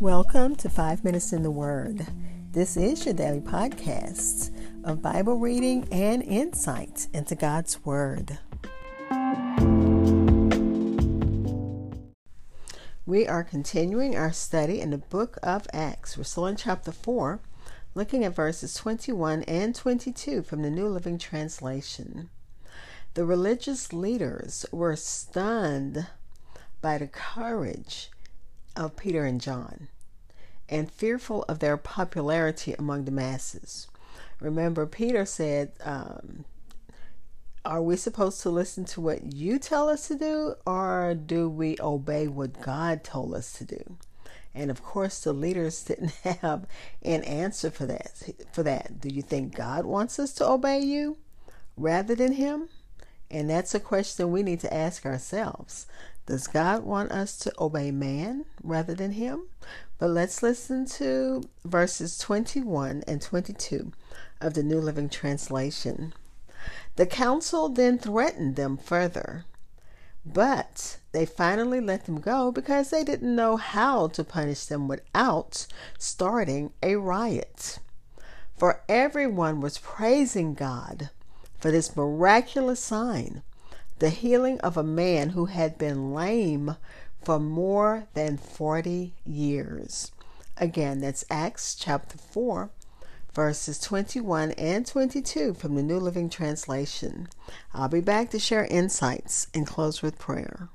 Welcome to Five Minutes in the Word. This is your daily podcast of Bible reading and insight into God's Word. We are continuing our study in the book of Acts. We're still in chapter 4, looking at verses 21 and 22 from the New Living Translation. The religious leaders were stunned by the courage of Peter and John and fearful of their popularity among the masses. Remember, Peter said, um, Are we supposed to listen to what you tell us to do, or do we obey what God told us to do? And of course, the leaders didn't have an answer for that. For that, do you think God wants us to obey you rather than Him? And that's a question we need to ask ourselves. Does God want us to obey man rather than him? But let's listen to verses 21 and 22 of the New Living Translation. The council then threatened them further, but they finally let them go because they didn't know how to punish them without starting a riot. For everyone was praising God for this miraculous sign the healing of a man who had been lame for more than 40 years. Again, that's Acts chapter 4, verses 21 and 22 from the New Living Translation. I'll be back to share insights and close with prayer.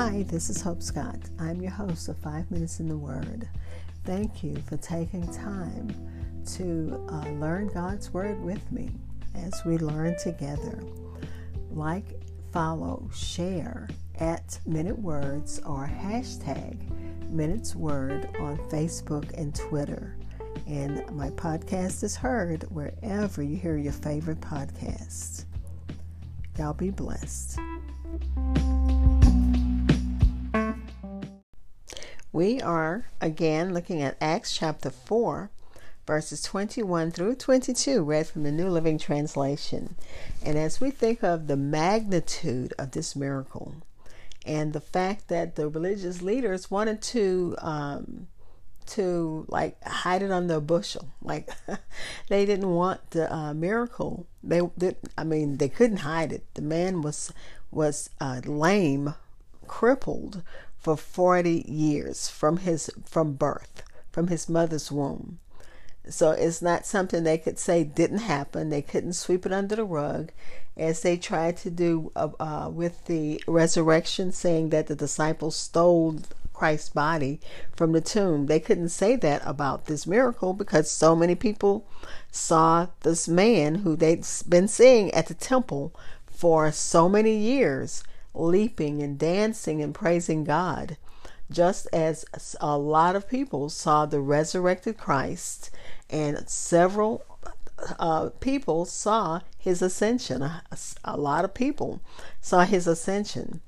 Hi, this is Hope Scott. I'm your host of Five Minutes in the Word. Thank you for taking time to uh, learn God's Word with me as we learn together. Like, follow, share at Minute Words or hashtag Minutes Word on Facebook and Twitter. And my podcast is heard wherever you hear your favorite podcasts. Y'all be blessed. We are again looking at Acts chapter 4, verses 21 through 22, read from the New Living Translation. And as we think of the magnitude of this miracle and the fact that the religious leaders wanted to, um, to like hide it under a bushel. Like they didn't want the uh, miracle. They did. I mean, they couldn't hide it. The man was was uh, lame, crippled for 40 years from his from birth, from his mother's womb. So it's not something they could say didn't happen. They couldn't sweep it under the rug, as they tried to do uh, uh, with the resurrection, saying that the disciples stole Christ's body from the tomb. They couldn't say that about this miracle because so many people saw this man who they'd been seeing at the temple for so many years leaping and dancing and praising God, just as a lot of people saw the resurrected Christ, and several uh, people saw his ascension. A, lot of people saw his ascension.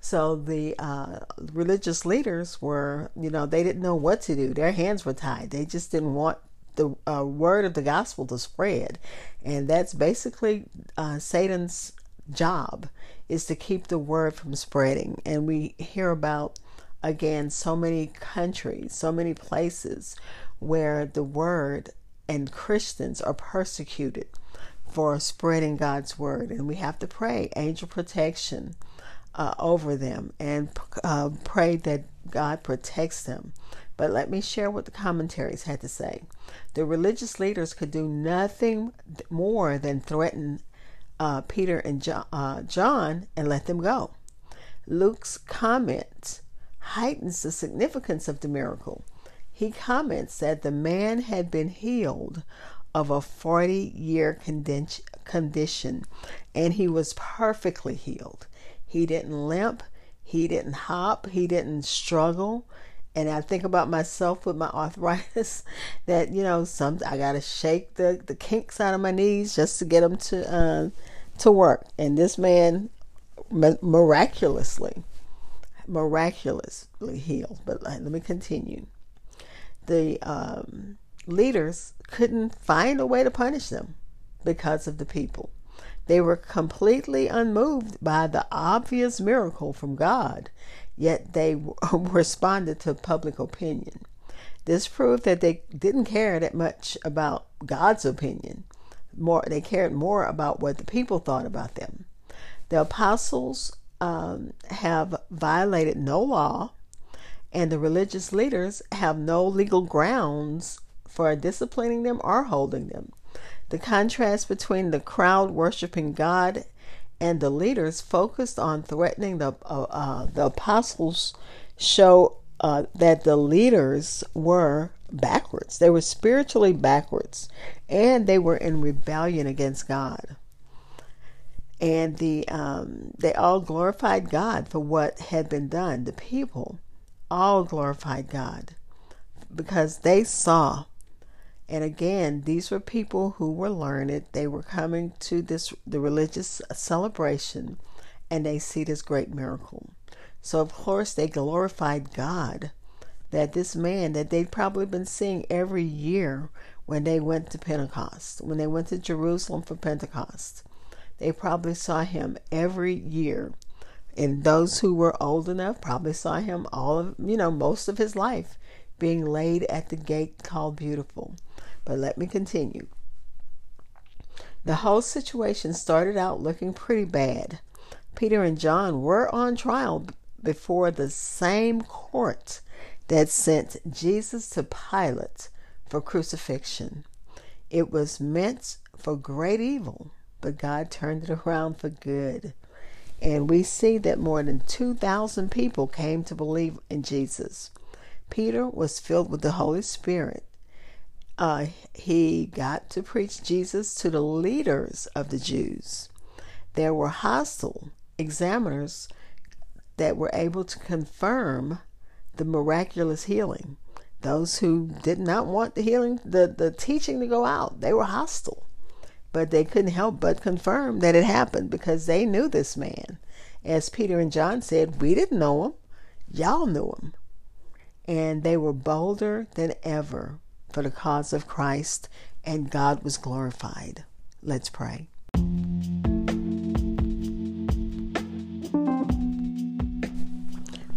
So the uh, religious leaders were, you know, they didn't know what to do. Their hands were tied. They just didn't want the uh, word of the gospel to spread. And that's basically uh, Satan's job is to keep the word from spreading. And we hear about, again, so many countries, so many places where the word and Christians are persecuted for spreading God's word. And we have to pray angel protection uh, over them and uh, pray that God protects them. But let me share what the commentaries had to say. The religious leaders could do nothing more than threaten uh, Peter and John, uh, John and let them go. Luke's comment heightens the significance of the miracle. He comments that the man had been healed of a 40 year condition and he was perfectly healed. He didn't limp, he didn't hop, he didn't struggle. And I think about myself with my arthritis that, you know, some I got to shake the, the kinks out of my knees just to get them to uh, to work. And this man miraculously, miraculously healed. But let me continue. The um, leaders couldn't find a way to punish them because of the people. They were completely unmoved by the obvious miracle from God, yet they responded to public opinion. This proved that they didn't care that much about God's opinion. More, they cared more about what the people thought about them. The apostles um, have violated no law, and the religious leaders have no legal grounds for disciplining them or holding them. The contrast between the crowd worshiping God and the leaders focused on threatening the uh, uh, the apostles show uh, that the leaders were backwards. They were spiritually backwards, and they were in rebellion against God. And the um, they all glorified God for what had been done. The people all glorified God because they saw and again, these were people who were learned. They were coming to this the religious celebration and they see this great miracle. So of course they glorified God that this man that they'd probably been seeing every year when they went to Pentecost, when they went to Jerusalem for Pentecost. They probably saw him every year. And those who were old enough probably saw him all of, you know, most of his life being laid at the gate called Beautiful. But let me continue. The whole situation started out looking pretty bad. Peter and John were on trial before the same court that sent Jesus to Pilate for crucifixion. It was meant for great evil, but God turned it around for good. And we see that more than 2,000 people came to believe in Jesus. Peter was filled with the Holy Spirit uh, he got to preach Jesus to the leaders of the Jews. There were hostile examiners that were able to confirm the miraculous healing. Those who did not want the healing, the, the teaching to go out, they were hostile. But they couldn't help but confirm that it happened because they knew this man. As Peter and John said, we didn't know him, y'all knew him. And they were bolder than ever for the cause of Christ, and God was glorified. Let's pray.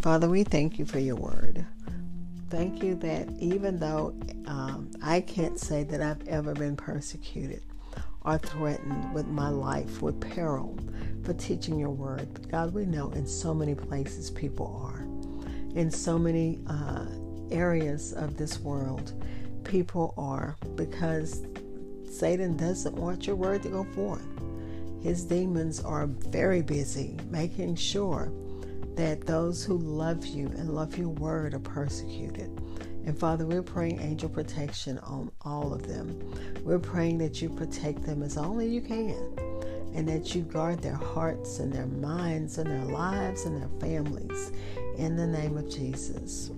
Father, we thank you for your word. Thank you that even though um, I can't say that I've ever been persecuted or threatened with my life, with peril for teaching your word, God, we know in so many places people are, in so many uh, areas of this world people are because Satan doesn't want your word to go forth. His demons are very busy making sure that those who love you and love your word are persecuted. And Father, we're praying angel protection on all of them. We're praying that you protect them as only you can and that you guard their hearts and their minds and their lives and their families in the name of Jesus.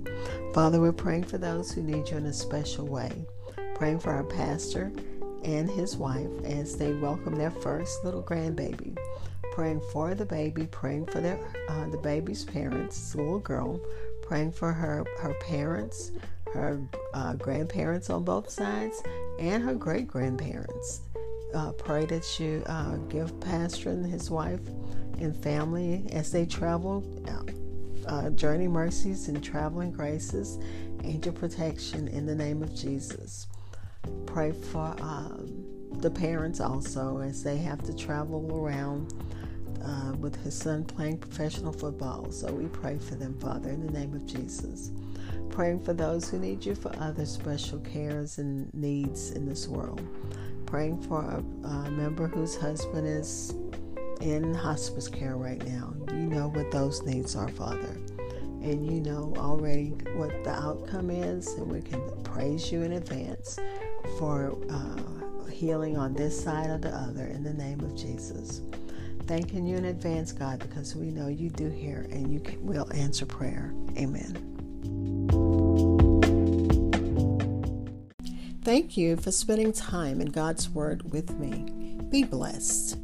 Father, we're praying for those who need you in a special way. Praying for our pastor and his wife as they welcome their first little grandbaby. Praying for the baby, praying for their uh, the baby's parents, little girl, praying for her her parents, her uh, grandparents on both sides, and her great grandparents. Uh, pray that you uh, give Pastor and his wife and family as they travel uh, journey mercies and traveling graces, angel protection in the name of Jesus. Pray for um, the parents also as they have to travel around uh, with his son playing professional football. So we pray for them, Father, in the name of Jesus. Praying for those who need you for other special cares and needs in this world. Praying for a, a member whose husband is in hospice care right now. You know what those needs are, Father. And you know already what the outcome is, and we can praise you in advance for uh, healing on this side or the other in the name of Jesus. Thanking you in advance, God, because we know you do hear and you will answer prayer. Amen. Thank you for spending time in God's Word with me. Be blessed.